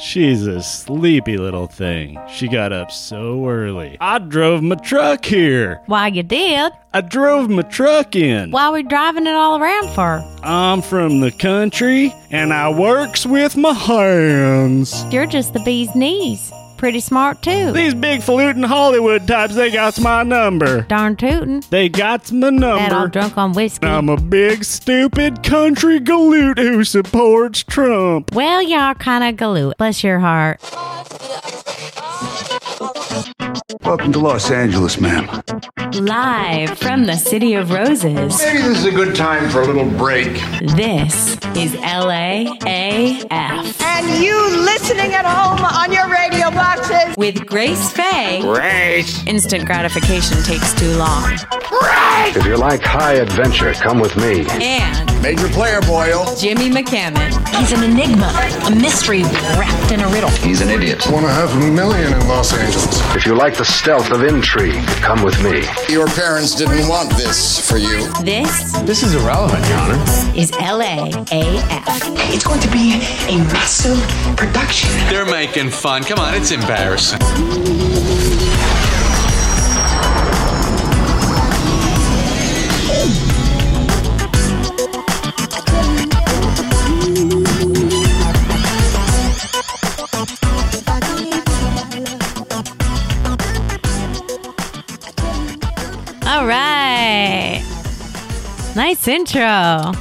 She's a sleepy little thing. She got up so early. I drove my truck here. Why you did? I drove my truck in. Why we driving it all around for? I'm from the country and I works with my hands. You're just the bee's knees. Pretty smart too. These big falutin Hollywood types, they got my number. Darn tootin'. They got my number. All number. drunk on whiskey. I'm a big stupid country galoot who supports Trump. well, are kind of galoot. Bless your heart. Welcome to Los Angeles, ma'am. Live from the City of Roses, Maybe this is a good time for a little break. this is LAAF and you listening at home on your radio boxes. with Grace Faye. Grace! Instant gratification takes too long. If you like high adventure, come with me. And Major player, Boyle. Jimmy McCammon. He's an enigma, a mystery wrapped in a riddle. He's an idiot. One and a half million in Los Angeles. If you like the stealth of intrigue, come with me. Your parents didn't want this for you. This This is irrelevant, Your Honor. is LAAF. It's going to be a massive production. They're making fun. Come on, it's embarrassing. Nice intro.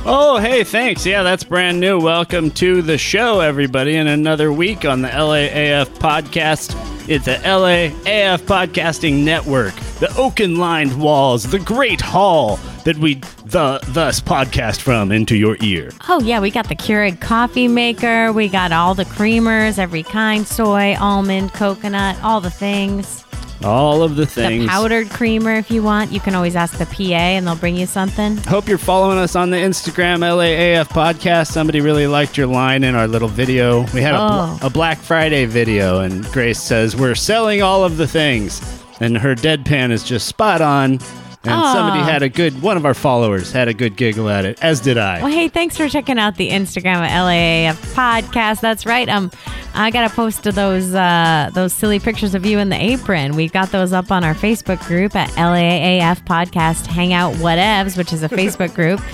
Oh, hey, thanks. Yeah, that's brand new. Welcome to the show, everybody, and another week on the LAAF podcast. It's the LAAF Podcasting Network, the oaken lined walls, the great hall that we the thus podcast from into your ear. Oh, yeah, we got the Keurig coffee maker. We got all the creamers, every kind soy, almond, coconut, all the things. All of the things. The powdered creamer, if you want. You can always ask the PA and they'll bring you something. Hope you're following us on the Instagram LAAF podcast. Somebody really liked your line in our little video. We had a, Oh. a Black Friday video, and Grace says, We're selling all of the things. And her deadpan is just spot on. And Aw. somebody had a good, one of our followers had a good giggle at it, as did I. Well, hey, thanks for checking out the Instagram at LAAF podcast. That's right. Um, I gotta post those uh, those silly pictures of you in the apron. We've got those up on our Facebook group at LAAF podcast Hangout Whatevs, which is a Facebook group.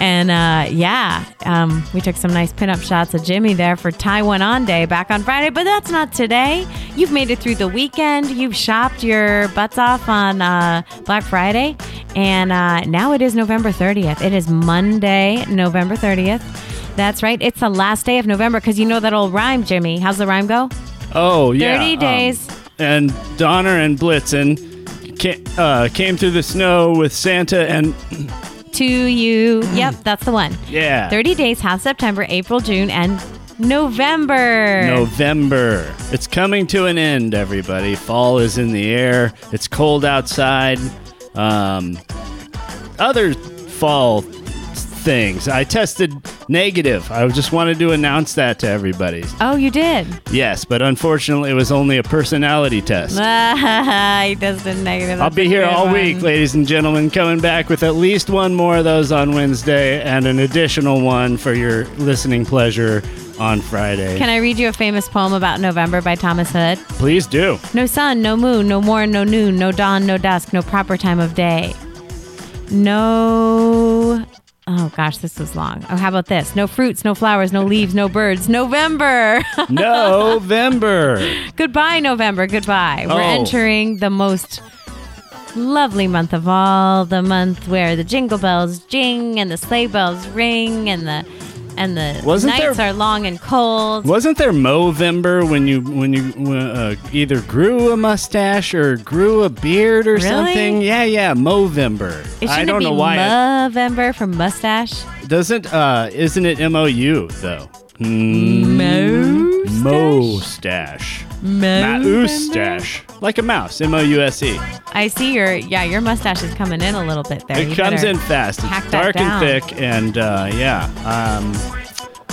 And uh, yeah, um, we took some nice pinup shots of Jimmy there for Tie One On Day back on Friday. But that's not today. You've made it through the weekend. You've shopped your butts off on uh, Black Friday, and uh, now it is November 30th. It is Monday, November 30th. That's right. It's the last day of November because you know that old rhyme, Jimmy. How's the rhyme go? Oh, yeah. 30 um, days. and Donner and Blitzen came, uh, came through the snow with Santa, and To you. Yep, that's the one. yeah. 30 days, half September, April, June, and November. November. It's coming to an end, everybody. Fall is in the air. It's cold outside. Um, other fall things. I tested negative. I just wanted to announce that to everybody. Oh, you did. Yes, but unfortunately, it was only a personality test. he the negative. I'll That's be here all one. week, ladies and gentlemen, coming back with at least one more of those on Wednesday and an additional one for your listening pleasure on Friday. Can I read you a famous poem about November by Thomas Hood? Please do. No sun, no moon, no morn, no noon, no dawn, no dusk, no proper time of day. No. Oh gosh, this was long. Oh, how about this? No fruits, no flowers, no leaves, no birds. November. November. Goodbye, November. Goodbye. We're Oh. entering the most lovely month of all, the month where the jingle bells jing and the sleigh bells ring and the and the Wasn't nights there- are long and cold. Wasn't there Movember when you when you uh, either grew a mustache or grew a beard or Really? something? Yeah, yeah, Movember. It I don't be know why. November from mustache. doesn't uh isn't it M O U though? Hmm. Moustache. Moustache. Like a mouse. M O U S E. I see your yeah, your mustache is coming in a little bit there. It You comes in fast. It's dark and thick, and uh, yeah. Um,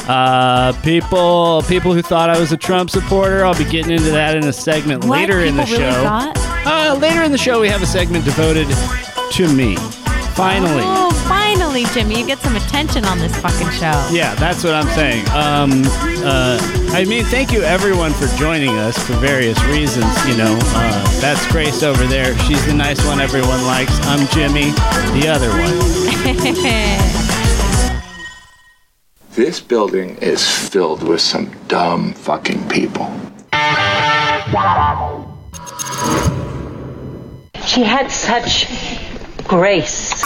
uh, people, people who thought I was a Trump supporter. I'll be getting into that in a segment What? later in the People really show. thought? Uh, later in the show, we have a segment devoted to me. Finally, Oh, finally. Finally, Jimmy, you get some attention on this fucking show. Yeah, that's what I'm saying. Um, uh, I mean, thank you everyone for joining us for various reasons. You know, uh, that's Grace over there. She's the nice one everyone likes. I'm Jimmy, the other one. This building is filled with some dumb fucking people. She had such grace.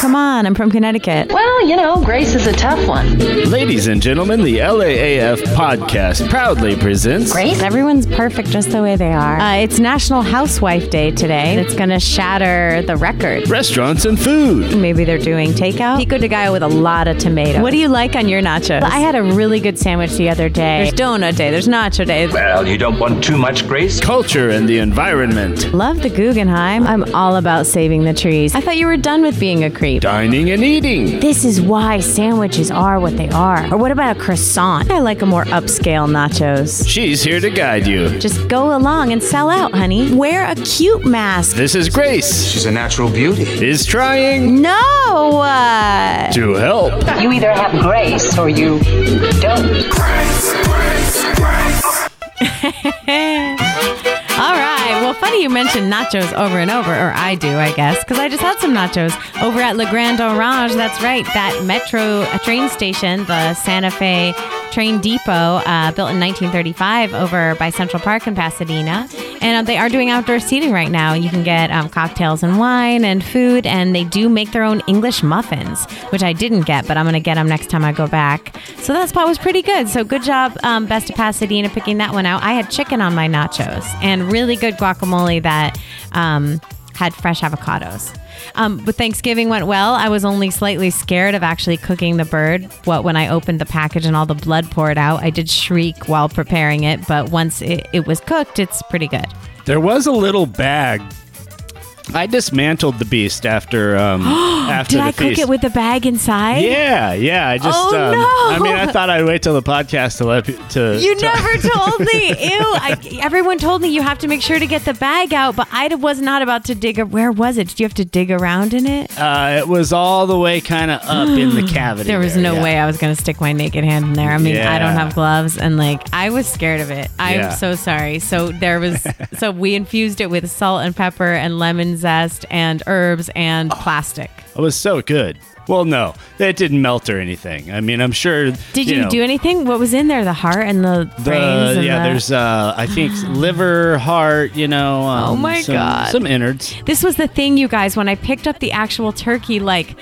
Come on, I'm from Connecticut. Well, you know, grace is a tough one. Ladies and gentlemen, the LAAF podcast proudly presents. Grace? Everyone's perfect just the way they are. Uh, it's National Housewife Day today. It's going to shatter the record. Restaurants and food. Maybe they're doing takeout. Pico de Gallo with a lot of tomato. What do you like on your nachos? I had a really good sandwich the other day. There's donut day. There's nacho day. Well, you don't want too much grace. Culture and the environment. Love the Guggenheim. I'm all about saving the trees. I thought you were done with being a creep. Dining and eating. This is why sandwiches are what they are. Or what about a croissant? I like a more upscale nachos. She's here to guide you. Just go along and sell out, honey. Wear a cute mask. This is Grace. She's a natural beauty. Is trying No! Uh, to help. You either have grace or you don't. All right. Well, funny you mentioned nachos over and over, or I do, I guess, because I just had some nachos over at La Grande Orange. That's right, that metro uh, train station, the Santa Fe Train Depot, uh, built in 1935 over by Central Park in Pasadena. And uh, they are doing outdoor seating right now. You can get um, cocktails and wine and food, and they do make their own English muffins, which I didn't get, but I'm going to get them next time I go back. So that spot was pretty good. So good job, um, Best of Pasadena, picking that one out. I had chicken on my nachos and really good guacamole that um, had fresh avocados. Um, but Thanksgiving went well. I was only slightly scared of actually cooking the bird. What when I opened the package and all the blood poured out, I did shriek while preparing it. But once it, it was cooked, it's pretty good. There was a little bag. I dismantled the beast after um after Did the I cook feast. it with the bag inside? yeah, yeah. I just. Oh, um, no. I mean, I thought I'd wait till the podcast to let pe- to. You to- never told me. Ew. I, everyone told me you have to make sure to get the bag out, but I was not about to dig. A, where was it? Did you have to dig around in it? Uh, it was all the way kind of up in the cavity. There was no yeah. way I was going to stick my naked hand in there. I mean, I don't Yeah. have gloves and like I was scared of it. I'm Yeah. so sorry. So there was so we infused it with salt and pepper and lemon zest and herbs and Oh. plastic. It was so good. Well, no, it didn't melt or anything. I mean, I'm sure. Did you, know, do anything? What was in there? The heart and the, The, brains and yeah, the- there's uh, I think liver, heart, you know. Um, Oh my some, God. some innards. This was the thing, you guys. When I picked up the actual turkey, like,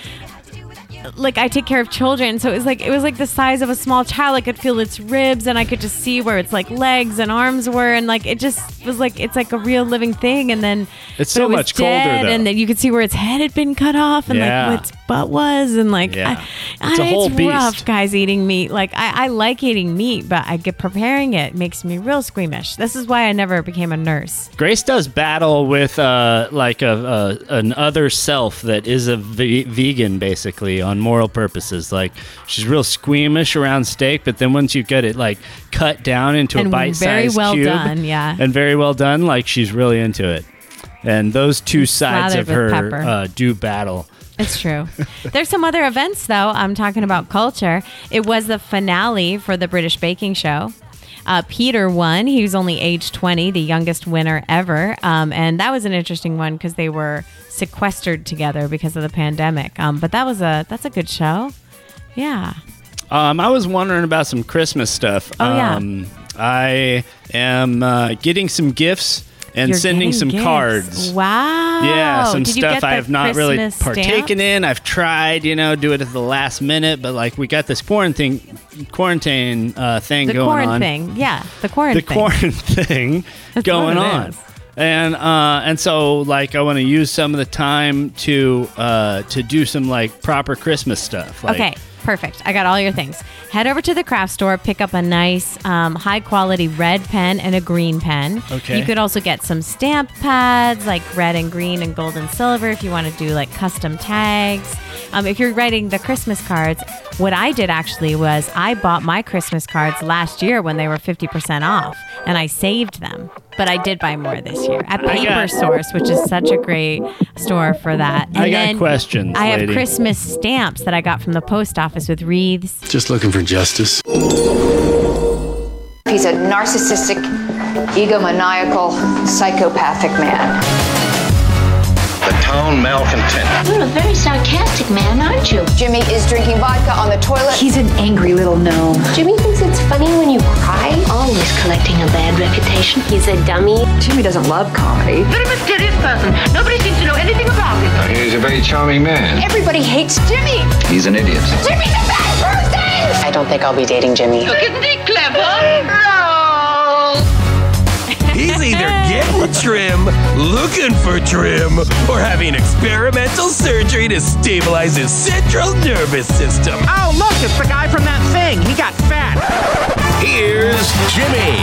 like I take care of children, so it was like it was like the size of a small child. I could feel its ribs, and I could just see where its like legs and arms were, and like it just was like it's like a real living thing. And then It's so it much colder, dead, though. and then you could see where its head had been cut off, and Yeah. like what its butt was, and like Yeah. I, It's a I- whole beast. rough, guys. Eating meat, like I, I like eating meat, but I get preparing it makes me real squeamish. This is why I never became a nurse. Grace does battle with uh, like a, a an other self that is a ve- vegan, basically on moral purposes. Like she's real squeamish around steak, but then once you get it like cut down into a And bite very sized well cube, done, yeah. and very well done, like she's really into it. And those two sides of her uh, do battle. It's true. There's some other events, though. I'm talking about culture. It was the finale for the British Baking Show. Uh, Peter won. He was only age 20, the youngest winner ever. Um, and that was an interesting one because they were sequestered together because of the pandemic. Um, but that was a that's a good show. Yeah. Um, I was wondering about some Christmas stuff. Oh, yeah. um, I am uh, getting some gifts and You're sending some gifts. quartz. Wow. Yeah, some Did stuff I have not really Christmas partaken stamps? in. I've tried, you know, do it at the last minute, but like we got this quarantine quarantine uh, thing The going corn on. thing. Yeah. The quarantine. The thing. corn thing That's going on. And uh, and so like I want to use some of the time to uh, to do some like proper Christmas stuff. Like, okay, perfect. I got all your things. Head over to the craft store, pick up a nice, um, high quality red pen and a green pen. Okay. You could also get some stamp pads, like red and green and gold and silver, if you want to do like custom tags. Um, if you're writing the Christmas cards, what I did actually was I bought my Christmas cards last year when they were 50% off. And I saved them. But I did buy more this year at Paper got- Source, which is such a great store for that. And I got then questions, I have lady. Christmas stamps that I got from the post office with wreaths. Just looking for justice. He's a narcissistic, egomaniacal, psychopathic man. The town malcontent. You're a very sarcastic man, aren't you? Jimmy is drinking vodka on the toilet. He's an angry little gnome. Jimmy thinks it's funny when you cry. Always collecting a bad reputation. He's a dummy. Jimmy doesn't love comedy. Very mysterious person. Nobody seems to know anything about him. He's a very charming man. Everybody hates Jimmy. He's an idiot. Jimmy's a bad person. I don't think I'll be dating Jimmy. Look, isn't he clever? No! He's either getting trim, looking for trim, or having experimental surgery to stabilize his central nervous system. Oh, look, it's the guy from that thing. He got fat. Here's Jimmy.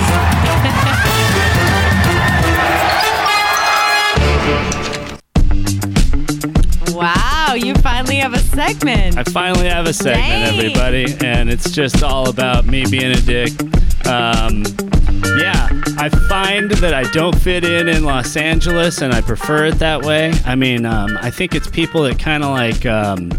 Wow, you finally have a segment. I finally have a segment, Yay. everybody, and it's just all about me being a dick. Um, yeah, I find that I don't fit in in Los Angeles, and I prefer it that way. I mean, um, I think it's people that kind of like. Um,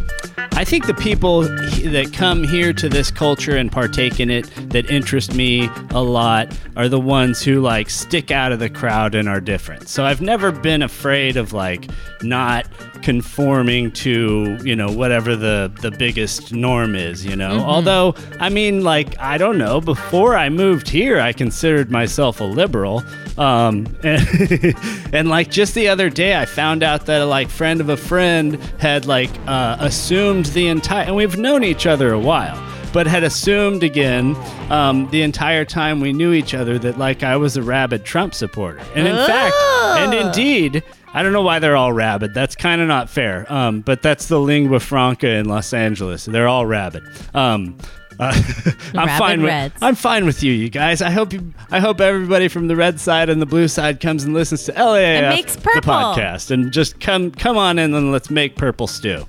I think the people that come here to this culture and partake in it that interest me a lot are the ones who like stick out of the crowd and are different. So I've never been afraid of like not conforming to, you know, whatever the the biggest norm is, you know. Although, I mean like I don't know, before I moved here, I considered myself a liberal. Um and, and like just the other day I found out that a like friend of a friend had like uh, assumed the entire and we've known each other a while but had assumed again um, the entire time we knew each other that like I was a rabid Trump supporter. And in fact, and indeed, I don't know why they're all rabid. That's kind of not fair. Um, but that's the lingua franca in Los Angeles. They're all rabid. Um, uh, I'm Rabid fine with I'm fine with you, you guys. I hope you. I hope everybody from the red side and the blue side comes and listens to LAAF, the podcast, and just come come on in and let's make purple stew.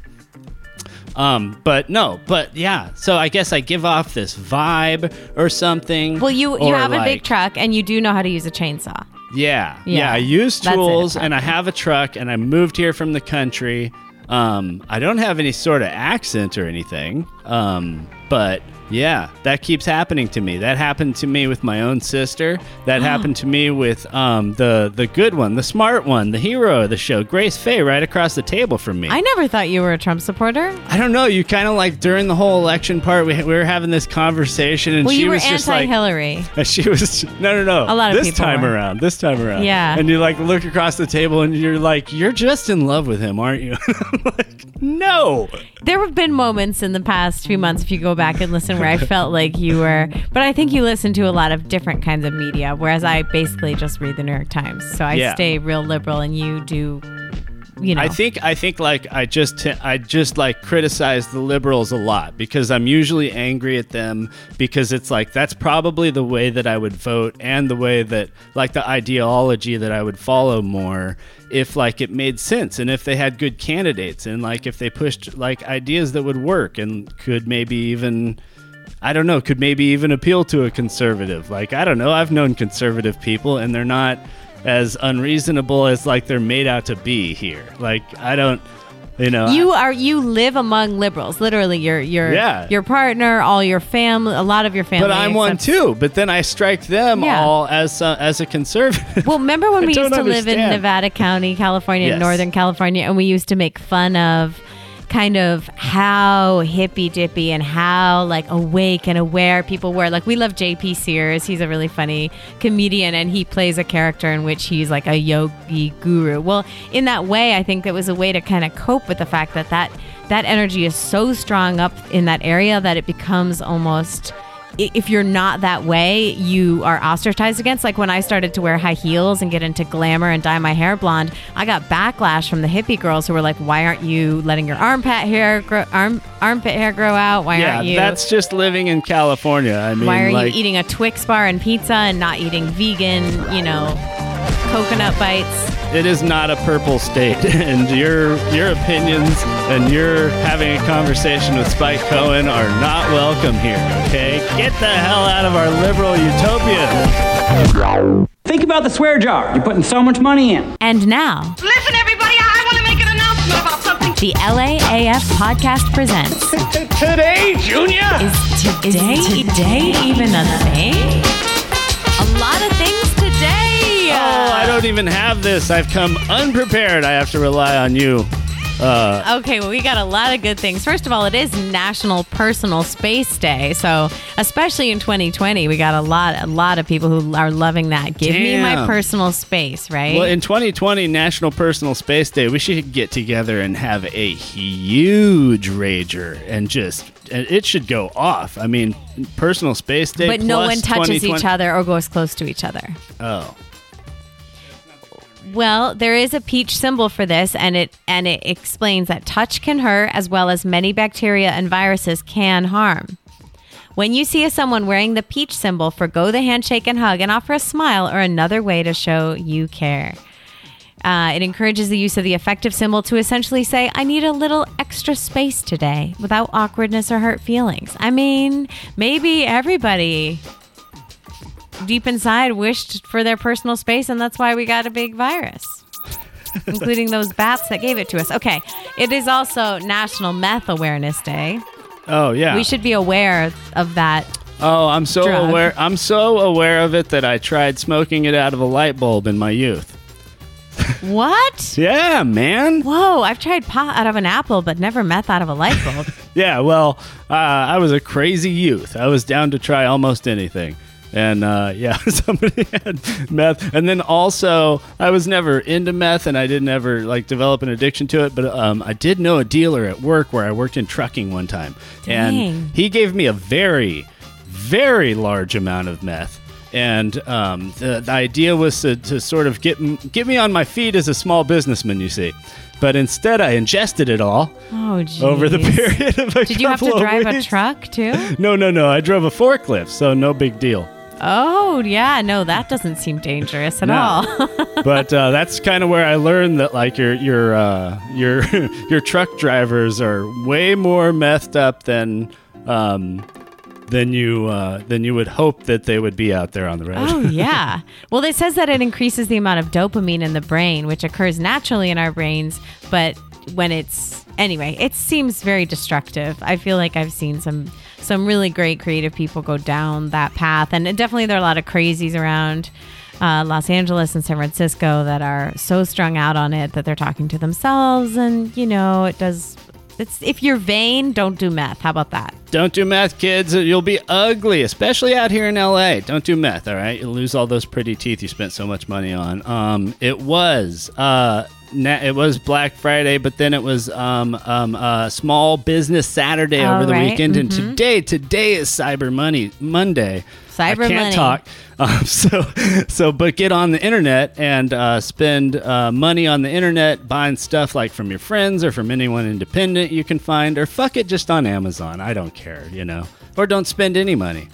Um, but no, but yeah. So I guess I give off this vibe or something. Well, you you or have a big truck and you do know how to use a chainsaw. Yeah, yeah. Yeah, I use it, tools and I have a truck and I moved here from the country. Um, I don't have any sort of accent or anything. Um, but yeah, that keeps happening to me. That happened to me with my own sister. That happened to me with um, the the good one, the smart one, the hero of the show, Grace Faye, right across the table from me. I never thought you were a Trump supporter. I don't know. You kind of like during the whole election part, we, we were having this conversation, and Well, she you were was just like, anti-Hillary. and she was no, no, no. A lot of this people time were. around. This time around. Yeah. And you like look across the table, and you're like, you're just in love with him, aren't you? I'm like, no. There have been moments in the past few months, if you go back and listen, where I felt like you were, but I think you listen to a lot of different kinds of media, whereas I basically just read the New York Times. So I Yeah. stay real liberal, and you do, you know. I think I think like I just t- I just like criticize the liberals a lot because I'm usually angry at them because it's like that's probably the way that I would vote and the way that like the ideology that I would follow more if like it made sense and if they had good candidates and like if they pushed like ideas that would work and could maybe even I don't know, could maybe even appeal to a conservative. Like, I don't know, I've known conservative people and they're not as unreasonable as like they're made out to be here. Like, I don't, you know. you are you live among liberals, literally. Your your Yeah. your partner, all your family, a lot of your family. but I'm one too. But then I strike them Yeah. all as uh, as a conservative. Well, remember when we used to live in. Nevada County, California, Yes. Northern California, and we used to make fun of kind of how hippy dippy and how like awake and aware people were. Like we love JP Sears. He's a really funny comedian and he plays a character in which he's like a yogi guru. Well, in that way, I think that was a way to kind of cope with the fact that that that energy is so strong up in that area that it becomes almost if you're not that way, you are ostracized against. Like when I started to wear high heels and get into glamour and dye my hair blonde, I got backlash from the hippie girls who were like, "Why aren't you letting your armpit hair grow, arm armpit hair grow out? Why yeah, aren't you?" that's just living in California. I mean, why are like, you eating a Twix bar and pizza and not eating vegan? You know, coconut bites. It is not a purple state, and your your opinions and your having a conversation with Spike Cohen are not welcome here. Okay, get the hell out of our liberal utopia. Think about the swear jar. You're putting so much money in. And now, Listen, everybody, I want to make an announcement about something. the LAAF podcast presents. Today, Junior. Is today, today even a thing? A lot of things today. I don't even have this. I've come unprepared. I have to rely on you. Uh, Okay, well, we got a lot of good things. First of all, it is National Personal Space Day, so especially in 2020, we got a lot, a lot of people who are loving that. Give me my personal space, right? well, in 2020, National Personal Space Day, we should get together and have a huge rager and just. It should go off. I mean, Personal Space Day, but no one touches each other or goes close to each other. Oh, Well, there is a peach symbol for this, and it and it explains that touch can hurt, as well as many bacteria and viruses can harm. When you see someone wearing the peach symbol, forgo the handshake and hug, and offer a smile or another way to show you care. Uh, it encourages the use of the effective symbol to essentially say, I need a little extra space today without awkwardness or hurt feelings. I mean, maybe everybody deep inside wished for their personal space, and that's why we got a big virus, including those bats that gave it to us. Okay, it is also National Meth Awareness Day. oh yeah. We should be aware of that. Oh, I'm so drug. aware. I'm so aware of it that I tried smoking it out of a light bulb in my youth. What? Yeah, man. Whoa, I've tried pot out of an apple, but never meth out of a light bulb. Yeah, well, uh, I was a crazy youth. I was down to try almost anything. And uh, yeah, somebody had meth. And then also, I was never into meth and I didn't ever like develop an addiction to it. But um, I did know a dealer at work where I worked in trucking one time. Dang. And he gave me a very, very large amount of meth. And um, the, the idea was to, to sort of get, get me on my feet as a small businessman, you see. But instead, I ingested it all Oh, over the period of a Did you have to drive a truck too? No, no, no. I drove a forklift, so no big deal. Oh, yeah. No, that doesn't seem dangerous at No. all. But uh, that's kind of where I learned that like your your uh, your your truck drivers are way more messed up than um, than you uh, than you would hope that they would be out there on the road. Oh, yeah. Well, it says that it increases the amount of dopamine in the brain, which occurs naturally in our brains, but when it's anyway, it seems very destructive. I feel like I've seen some some really great creative people go down that path, and definitely there are a lot of crazies around. Uh, Los Angeles and San Francisco that are so strung out on it that they're talking to themselves, and you know it does. It's if you're vain, don't do meth. How about that? Don't do meth, kids. You'll be ugly, especially out here in LA. Don't do meth, all right? You'll lose all those pretty teeth you spent so much money on. Um, it was uh, it was Black Friday, but then it was um, um, uh, Small Business Saturday Oh, over the right. weekend, and Mhm. today today is Cyber Money Monday. Cyber I can't money. talk. Um, so, so, but get on the internet and uh, spend uh, money on the internet buying stuff like from your friends or from anyone independent you can find, or fuck it just on Amazon. I don't care, you know. Or don't spend any money.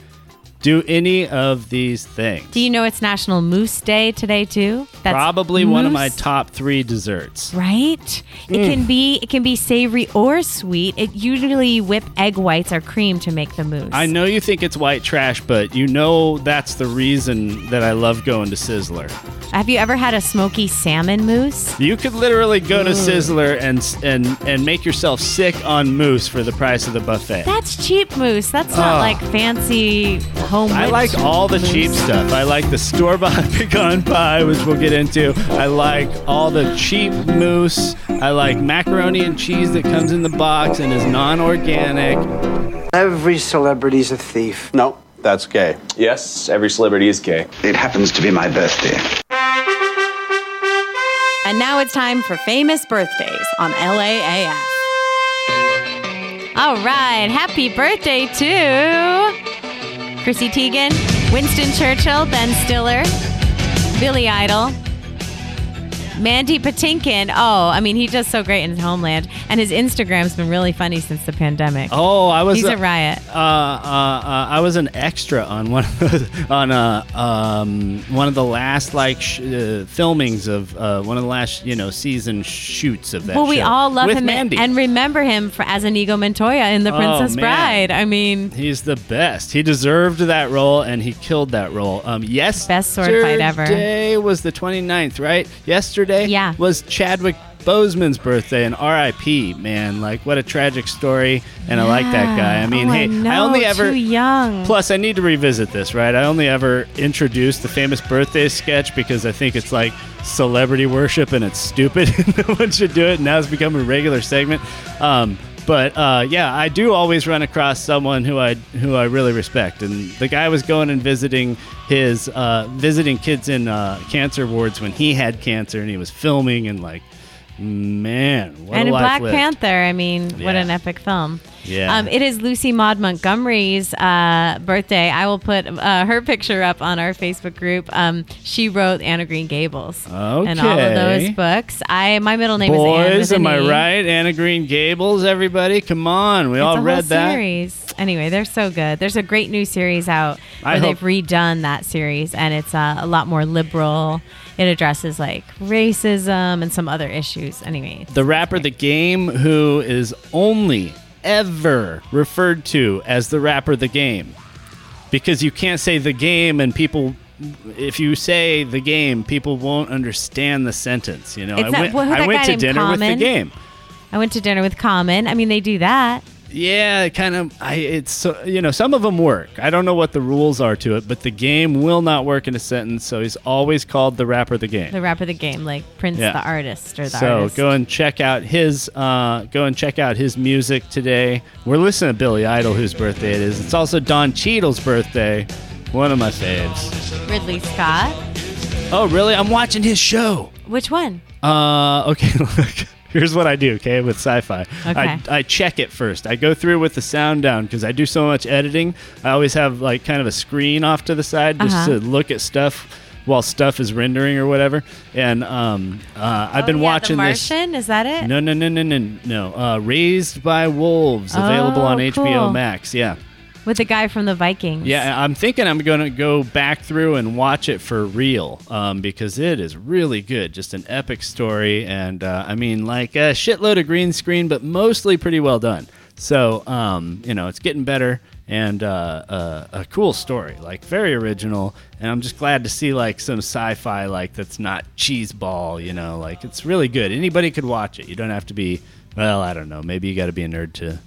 Do any of these things. Do you know it's National Moose Day today too? That's Probably one of my top three desserts. Right? It Mm. can be it can be savory or sweet. It usually whip egg whites or cream to make the mousse. I know you think it's white trash, but you know that's the reason that I love going to Sizzler. Have you ever had a smoky salmon mousse? You could literally go to Sizzler and and and make yourself sick on moose for the price of the buffet. That's cheap mousse. That's not Oh. like fancy home. I like all the cheap stuff. I like the store bought pecan pie, which we'll get into. I like all the cheap mousse. I like macaroni and cheese that comes in the box and is non organic. Every celebrity's a thief. No, that's gay. Yes, every celebrity is gay. It happens to be my birthday. And now it's time for famous birthdays on LAAF. All right, happy birthday to Chrissy Teigen, Winston Churchill, Ben Stiller, Billy Idol, Mandy Patinkin. Oh, I mean, he does so great in his homeland, and his Instagram's been really funny since the pandemic. Oh, I was He's a riot. Uh, uh, uh, I was an extra on one of the, on uh, um, one of the last like sh- uh, filmings of uh, one of the last you know season shoots of that. well, we all love him Mandy. and remember him for as Inigo Montoya in The Oh, Princess man. Bride. I mean, He's the best. He deserved that role, and he killed that role. Um, yes, Best sword fight ever. Yesterday was the 29th, right? Yesterday Yeah. was Chadwick Boseman's birthday, and R.I.P. Man, like what a tragic story, and I like that guy. I mean, oh, hey, I, know, I only ever too young. Plus, I need to revisit this, right? I only ever introduced the famous birthday sketch because I think it's like celebrity worship and it's stupid. no one should do it. And now it's become a regular segment. Um, but uh, yeah, I do always run across someone who I who I really respect, and the guy was going and visiting his uh, visiting kids in uh, cancer wards when he had cancer, and he was filming and like, man, what and a in Black lived. Panther, I mean, what an epic film. Yeah. Um, it is Lucy Maud Montgomery's uh, birthday. I will put uh, her picture up on our Facebook group. Um, she wrote Anne of Green Gables and all of those books. I my middle name is. Boys, with an am I right? Anne of Green Gables, everybody, come on, we It's all read that. series. Anyway, they're so good. There's a great new series out where they've redone that series, and it's uh, a lot more liberal. It addresses like racism and some other issues. Anyway, the rapper The Game, who is only ever referred to as the rapper The Game. Because you can't say The Game and people. If you say the game, people won't understand the sentence. You know, It's I went, who I went to dinner with the game. I went to dinner with Common. I mean, they do that. Yeah, kind of. I it's so, you know some of them work. I don't know what the rules are to it, but the game will not work in a sentence. So he's always called the rapper of the game. The rapper, of the game, like Prince, Yeah. the artist, or the so artist. go and check out his uh, go and check out his music today. We're listening to Billy Idol, whose birthday it is. It's also Don Cheadle's birthday, one of my faves. Ridley Scott. Oh, really? I'm watching his show. Which one? Uh, okay. Look, here's what I do. Okay, with sci-fi, Okay. I, I check it first. I go through with the sound down because I do so much editing. I always have like kind of a screen off to the side just Uh-huh. to look at stuff while stuff is rendering or whatever. And um, uh, I've Oh, been yeah, watching the this. Martian. Is that it? No, no, no, no, no, no. Uh, Raised by Wolves, available Oh, on HBO. Max. Yeah. With the guy from the Vikings. Yeah, I'm thinking I'm going to go back through and watch it for real um, because it is really good. Just an epic story. And uh, I mean, like a shitload of green screen, but mostly pretty well done. So, um, you know, it's getting better and uh, uh, a cool story, like very original. And I'm just glad to see like some sci-fi like that's not cheeseball, you know, like it's really good. Anybody could watch it. You don't have to be, well, I don't know. Maybe you got to be a nerd to,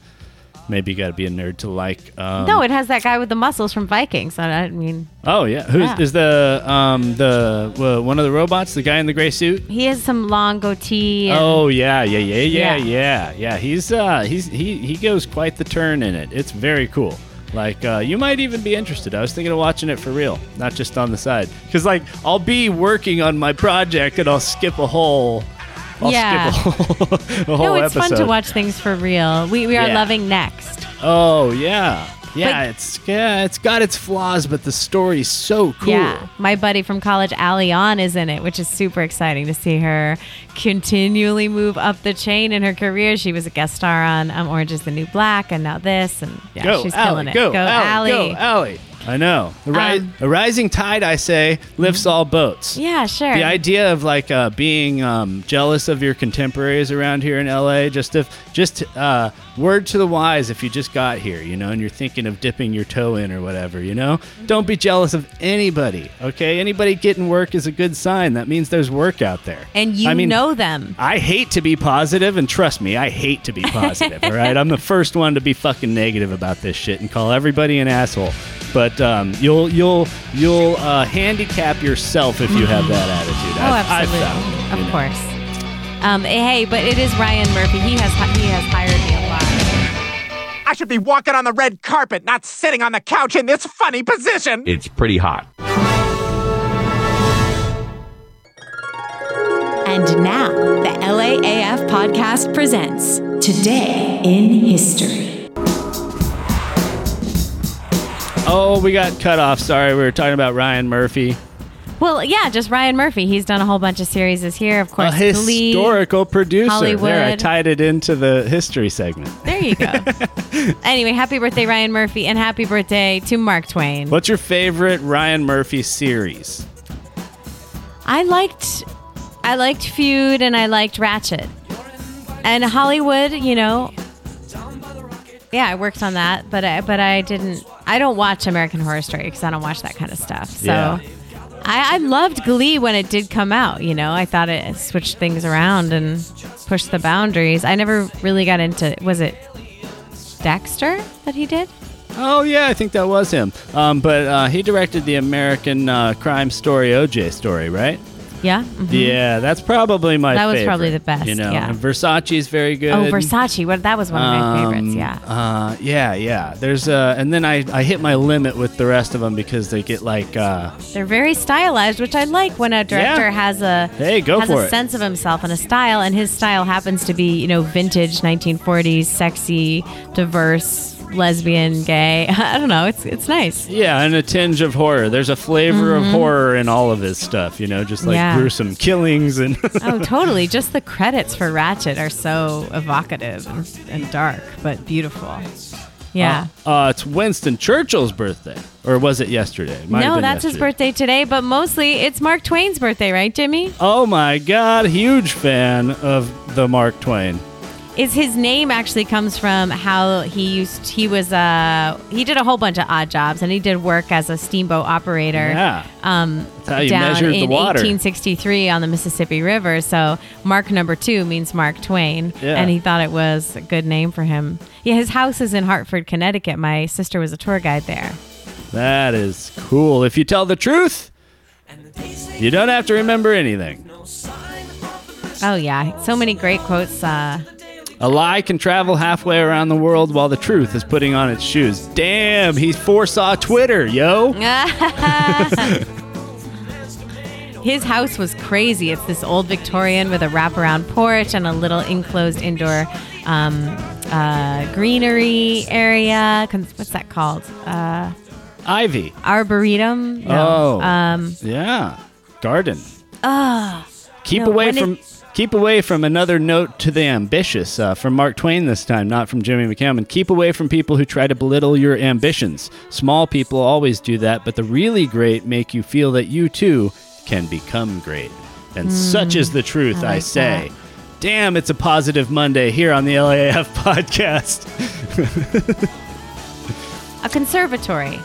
maybe you got to be a nerd to like. Um, no, it has that guy with the muscles from Vikings. I I mean, Oh yeah, who's Yeah. is the um the uh, one of the robots, the guy in the gray suit? he has some long goatee. And, Oh yeah, yeah, yeah, yeah, Yeah. yeah, yeah. He's uh he's he he goes quite the turn in it. It's very cool. Like uh, you might even be interested. I was thinking of watching it for real, not just on the side. Because like I'll be working on my project and I'll skip a whole. I'll Yeah. skip a whole, no, it's episode. fun to watch things for real. We we are Yeah. loving next. Oh yeah, yeah. But- it's yeah, it's got its flaws, but the story's so cool. Yeah, my buddy from college, Ali On, is in it, which is super exciting to see her continually move up the chain in her career. She was a guest star on um, Orange Is the New Black, and now this, and yeah, go, she's Allie, killing it. Go, Allie, Allie. Go, Allie. I know. A, ri- Um, a rising tide, I say, lifts all boats. Yeah, sure. The idea of like uh, being um, jealous of your contemporaries around here in LA, just if, just uh, word to the wise, if you just got here, you know, and you're thinking of dipping your toe in or whatever, you know, don't be jealous of anybody. Okay, anybody getting work is a good sign. That means there's work out there. and you I mean, know them. I hate to be positive, and trust me, I hate to be positive. all right, I'm the first one to be fucking negative about this shit and call everybody an asshole. But um, you'll you'll you'll uh, handicap yourself if you have that attitude. Oh, I've- I've absolutely, found, of know. course. Um, hey, but it is Ryan Murphy. He has he has hired me. I should be walking on the red carpet, not sitting on the couch in this funny position. It's pretty hot. And now, the LAAF podcast presents Today in History. Oh, we got cut off. Sorry, we were talking about Ryan Murphy. Well, yeah, just Ryan Murphy. He's done a whole bunch of series this year. Of course, a Glee, historical producer. Hollywood. There, I tied it into the history segment. There you go. anyway, happy birthday, Ryan Murphy, and happy birthday to Mark Twain. What's your favorite Ryan Murphy series? I liked, I liked Feud, and I liked Ratched, and Hollywood. You know, yeah, I worked on that, but I, but I didn't. I don't watch American Horror Story because I don't watch that kind of stuff. So. Yeah. I, I loved Glee when it did come out. You know, I thought it switched things around and pushed the boundaries. I never really got into. Was it Dexter that he did? Oh yeah, I think that was him. Um, but uh, he directed the American uh, crime story OJ story, right? Yeah. mhm. Yeah, that's probably my. That was favorite, probably the best, You know, yeah. and Versace's very good. Oh, Versace. What that was one of my favorites. Um, Yeah. Uh, yeah, yeah. There's uh, and then I I hit my limit with the rest of them because they get like uh, They're very stylized, which I like when a director Yeah. has a Hey, go has for a it. sense of himself and a style, and his style happens to be you know vintage 1940s, sexy, diverse, lesbian, gay. I don't know. It's it's nice. yeah, and a tinge of horror. There's a flavor of horror in all of his stuff. You know, just like Mm-hmm. Yeah. gruesome killings and. Oh, totally. Just the credits for Ratched are so evocative and, and dark, but beautiful. Yeah. Uh, uh, it's Winston Churchill's birthday, or was it yesterday? Might no, that's his birthday today, but mostly it's Mark Twain's birthday, right, Jimmy? Oh my God! Huge fan of the Mark Twain. Is his name actually comes from how he used he was uh he did a whole bunch of odd jobs and he did work as a steamboat operator. Yeah. Um That's how you down measured the in water. 1863 on the Mississippi River. So Mark number 2 means Mark Twain Yeah. and he thought it was a good name for him. Yeah, his house is in Hartford, Connecticut. My sister was a tour guide there. That is cool. If you tell the truth, you don't have to remember anything. Oh yeah, so many great quotes uh A lie can travel halfway around the world while the truth is putting on its shoes. Damn, he foresaw Twitter, yo. His house was crazy. It's this old Victorian with a wraparound porch and a little enclosed indoor um, uh, greenery area. What's that called? Uh, Ivy. arboretum? No. Oh. Um, Yeah. Garden. ah. Keep No, away from it- keep away from another note to the ambitious uh, from Mark Twain this time, not from Jimmy McCammon. Keep away from people who try to belittle your ambitions. Small people always do that, but the really great make you feel that you too can become great. And such is the truth, I, like say. Damn, it's a positive Monday here on the LAAF podcast. a conservatory,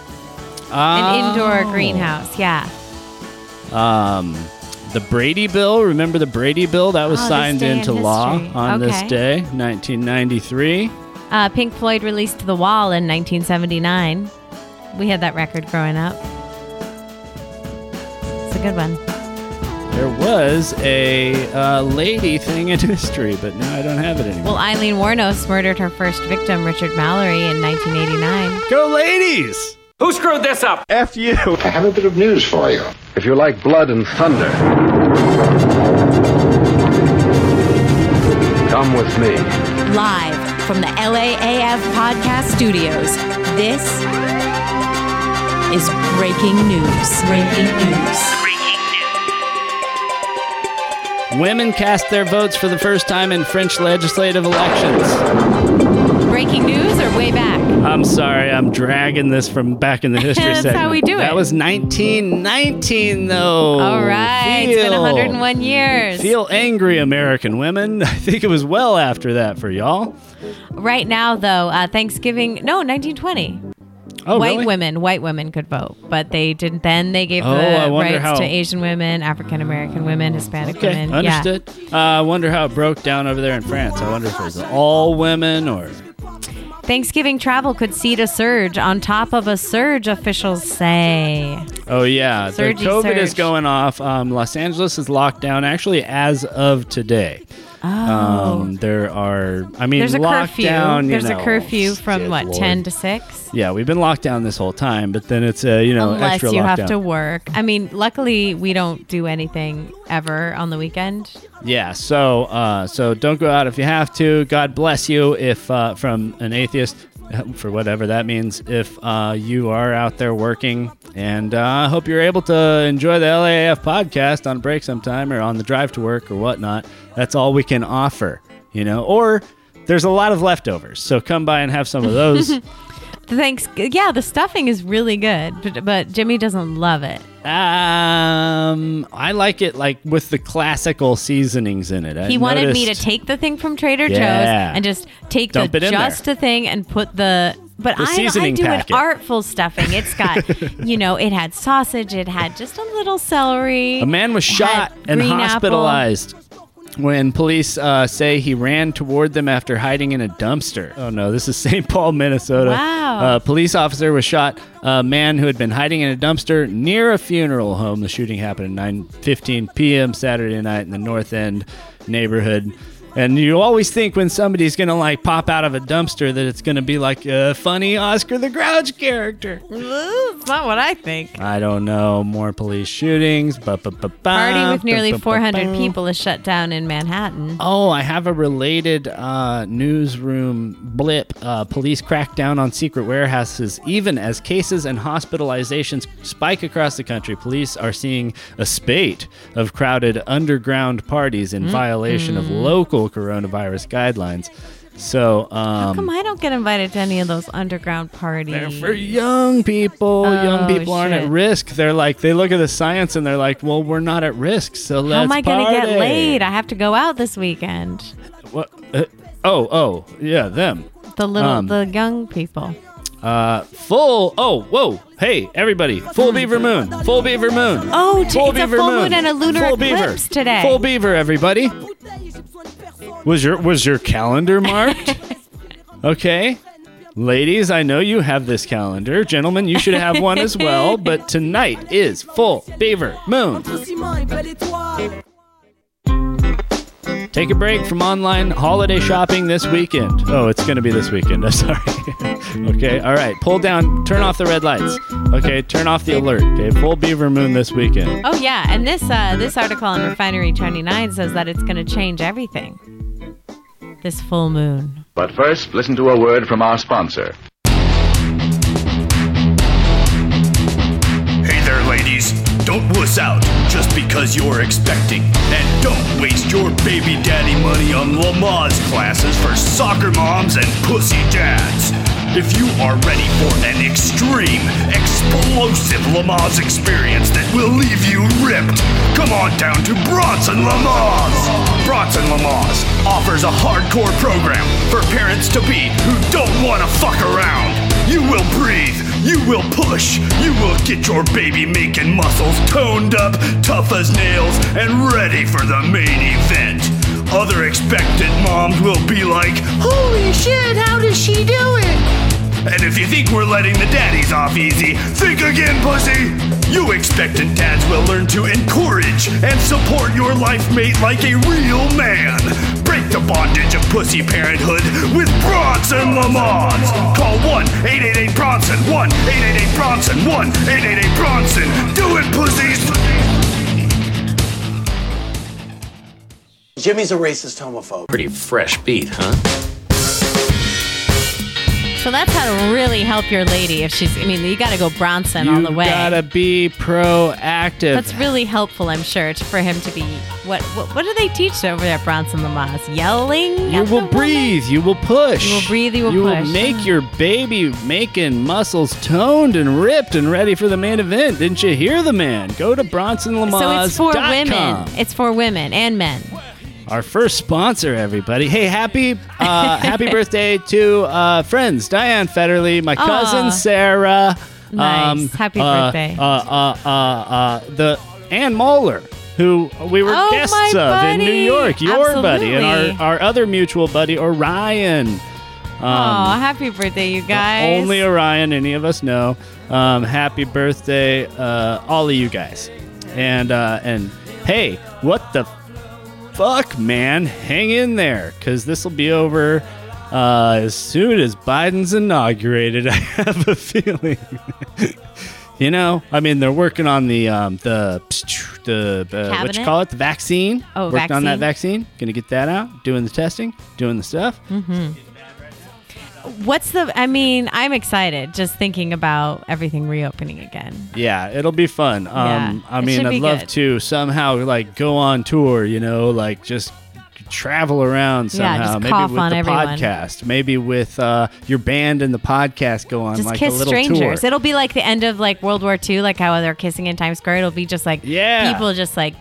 Oh. an indoor greenhouse. Yeah. Um, the Brady Bill. Remember the Brady Bill that was Oh, signed day in into law on this day, 1993. Uh, Pink Floyd released The Wall in 1979. We had that record growing up. It's a good one. There was a uh, lady thing in history, but now I don't have it anymore. Well, Aileen Wuornos murdered her first victim, Richard Mallory, in 1989. Go, ladies! Who screwed this up? F you. I have a bit of news for you. If you like blood and thunder, come with me. Live from the LAAF podcast studios, this is breaking news. Breaking news. Breaking news. Women cast their votes for the first time in French legislative elections. Breaking news or way back? I'm sorry, I'm dragging this from back in the history section. That's segment. how we do That it. was 1919, though. All right. It's been 101 years. Feel angry, American women. I think it was well after that for y'all. Right now, though, uh, Thanksgiving, no, 1920. Oh, white really? women, white women could vote, but they didn't. Then they gave Oh, the rights how- to Asian women, African American women, Hispanic Okay, women. understood. Uh, I wonder how it broke down over there in France. I wonder if it was all women or. Thanksgiving travel could seed a surge on top of a surge, officials say. Oh yeah, the Surgy COVID is going off. Um, Los Angeles is locked down actually as of today. Oh. Um, there are, I mean, There's a curfew. you There's know, a curfew from what, Lord. 10 to 6? Yeah, we've been locked down this whole time, but then it's a you know Unless extra you lockdown. have to work. I mean, luckily we don't do anything ever on the weekend. Yeah, so uh, so don't go out if you have to. God bless you if uh, from an atheist. for whatever that means. If uh, you are out there working, and uh, I hope you're able to enjoy the LAAF podcast on break sometime or on the drive to work or whatnot. That's all we can offer, you know. Or there's a lot of leftovers, so come by and have some of those. Thanks. Yeah, the stuffing is really good, but, but Jimmy doesn't love it. Um, I like it like with the classical seasonings in it. I He wanted me to take the thing from Trader Yeah. Joe's and just take Dump the just the thing and put the. But The I, I do packet. an artful stuffing. It's got, you know, it had sausage. It had just a little celery. A man was shot and hospitalized. apple. When police uh, say he ran toward them after hiding in a dumpster. Oh no, this is St. Paul, Minnesota. Wow. A police officer was shot. A man who had been hiding in a dumpster near a funeral home. The shooting happened at 9:15 p.m. Saturday night in the North End neighborhood. And you always think when somebody's gonna like pop out of a dumpster that it's gonna be like a funny Oscar the Grouch character. It's not what I think. I don't know. More police shootings. Ba, ba, ba, ba, Party with nearly ba, ba, ba, 400 people is shut down in Manhattan. Oh, I have a related uh, newsroom blip. Uh, police crack down on secret warehouses, even as cases and hospitalizations spike across the country. Police are seeing a spate of crowded underground parties in violation of local coronavirus guidelines. So, How um, come I don't get invited to any of those underground parties? they're for young people. young Oh, people aren't at risk. They're like, they look at the science and they're like, well, we're not at risk. So let's How am I going gonna get laid? I have to go out this weekend. What? Uh, oh, oh, yeah, them. The little, Um, the young people. Uh, full. Oh, whoa. Hey, everybody. Full beaver moon. Full beaver moon. Oh, full it's a beaver full moon and a lunar full eclipse beaver. today. Full beaver, everybody. Was your was your calendar marked? okay. Ladies, I know you have this calendar. Gentlemen, you should have one as well. But tonight is full beaver moon. Take a break from online holiday shopping this weekend. Oh, it's going to be this weekend. I'm sorry. okay, all right. Pull down, turn off the red lights. Okay, turn off the alert. Okay, full beaver moon this weekend. Oh yeah, and this uh, this article on Refinery 29 says that it's going to change everything. This full moon. But first, listen to a word from our sponsor. Hey there, ladies. Don't wuss out just because you're expecting. And don't waste your baby daddy money on Lamaze classes for soccer moms and pussy dads. If you are ready for an extreme, explosive Lamaze experience that will leave you ripped, come on down to Bronson Lamaze. Bronson Lamaze offers a hardcore program for parents to be who don't want to fuck around. You will breathe, you will push, you will get your baby making muscles toned up, tough as nails, and ready for the main event. Other expectant moms will be like, Holy shit, how does she do it? And if you think we're letting the daddies off easy, think again, pussy! You expectant dads will learn to encourage and support your life mate like a real man. Break the bondage of pussy parenthood with Bronson Lamont. Call 1 888 Bronson, 1 888 Bronson, 1 888 Bronson. Do it, pussies! Jimmy's a racist homophobe. Pretty fresh beat, huh? So that's how to really help your lady if she's. I mean, you got to go Bronson all the way. You gotta be proactive. That's really helpful, I'm sure, to- for him to be. What what, what do they teach over there at Bronson Lamaze? Yelling? You will the breathe. You will push. You will breathe, you will You push. will make your baby making muscles toned and ripped and ready for the main event. Didn't you hear the man? Go to BronsonLamaze.com. So it's for women. It's for women and men. Our first sponsor, everybody. Hey, happy uh, happy birthday to uh, friends Diane Federley, my cousin Aw. Sarah. Nice. Happy uh, birthday. Uh, uh, uh, uh, the Ann Moeller, who we were Oh, guests my of in New buddy. York, your buddy, and Absolutely. our, our other mutual buddy, Orion. Um, oh, happy birthday, you guys. only Orion, any of us know. Um, happy birthday, uh, all of you guys. And uh, and hey, what the fuck, man? Hang in there, because this will be over uh, as soon as Biden's inaugurated. I have a feeling. you know, I mean, they're working on the um, the the uh, what you call it, the vaccine. Oh, working on that vaccine. vaccine. Gonna get that out. Doing the testing. Doing the stuff. hmm what's the? I mean, I'm excited just thinking about everything reopening again. Yeah, it'll be fun. Um, Yeah, I mean, I'd love good. to somehow like go on tour. You know, like just travel around Yeah, somehow. just maybe with on the everyone. podcast. Maybe with uh, your band and the podcast go on Just like kiss a little strangers. tour. It'll be like the end of like World War II, like how they're kissing in Times Square. It'll be just like Yeah. people just like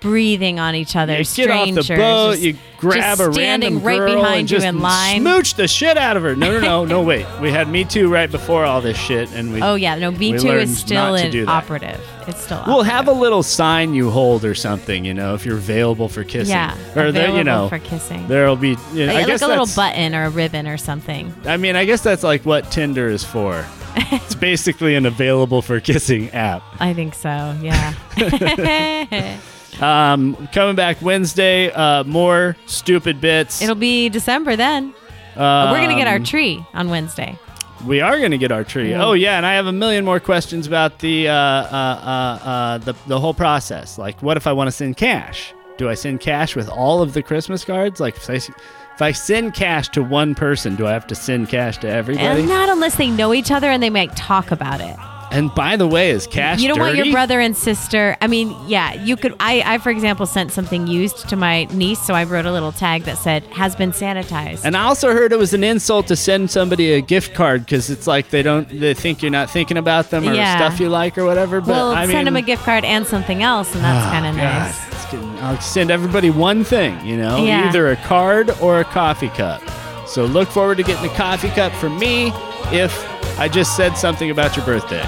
breathing on each other. You get off the boat, you grab just a standing random right girl behind and you just in line. smooch the shit out of her. No, no, no, no. Wait, we had Me Too right before all this shit, and we. Oh yeah, no, Me we Too learned is still not to in do that. operative. It's still We'll operative. have a little sign you hold or something, you know, if you're available for kissing. Yeah, or there, you know, for kissing. There'll be. You know, I like, a little button or a ribbon or something. I mean, I guess that's like what Tinder is for. it's basically an available for kissing app. I think so. Yeah. Um, coming back Wednesday, uh, more stupid bits. It'll be December then. Um, We're gonna get our tree on Wednesday. We are going to get our tree. Yeah. Oh yeah, and I have a million more questions about the uh, uh, uh, uh, the the whole process. Like, what if I want to send cash? Do I send cash with all of the Christmas cards? Like, if I, if I send cash to one person, do I have to send cash to everybody? And not unless they know each other and they might talk about it. And by the way, is cash you don't want your brother and sister. I mean, yeah, you could. I, I, for example, sent something used to my niece, so I wrote a little tag that said "has been sanitized." And I also heard it was an insult to send somebody a gift card because it's like they don't they think you're not thinking about them or Yeah. stuff you like or whatever. But well, I mean, send them a gift card and something else, and that's ah, Oh, kind of nice. Getting- I'll send everybody one thing, you know, Yeah. either a card or a coffee cup. So look forward to getting a coffee cup from me if I just said something about your birthday.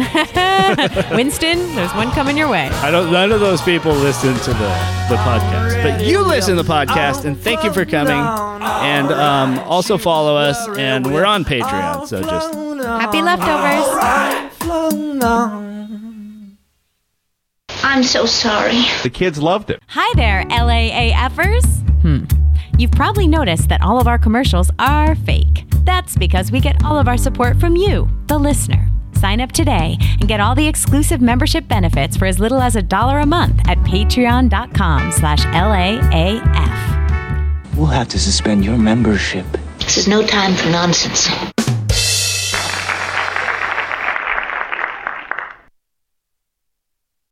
Winston, there's one coming your way. I don't. None of those people listen to the the podcast, but you listen to the podcast, and thank you for coming. And um, also follow us, and we're on Patreon. So just Happy leftovers. I'm so sorry. The kids loved it. Hi there, LAAFers. Hmm. You've probably noticed that all of our commercials are fake. That's because we get all of our support from you, the listener. Sign up today and get all the exclusive membership benefits for as little as a dollar a month at patreon.com slash LAAF. We'll have to suspend your membership. This is no time for nonsense.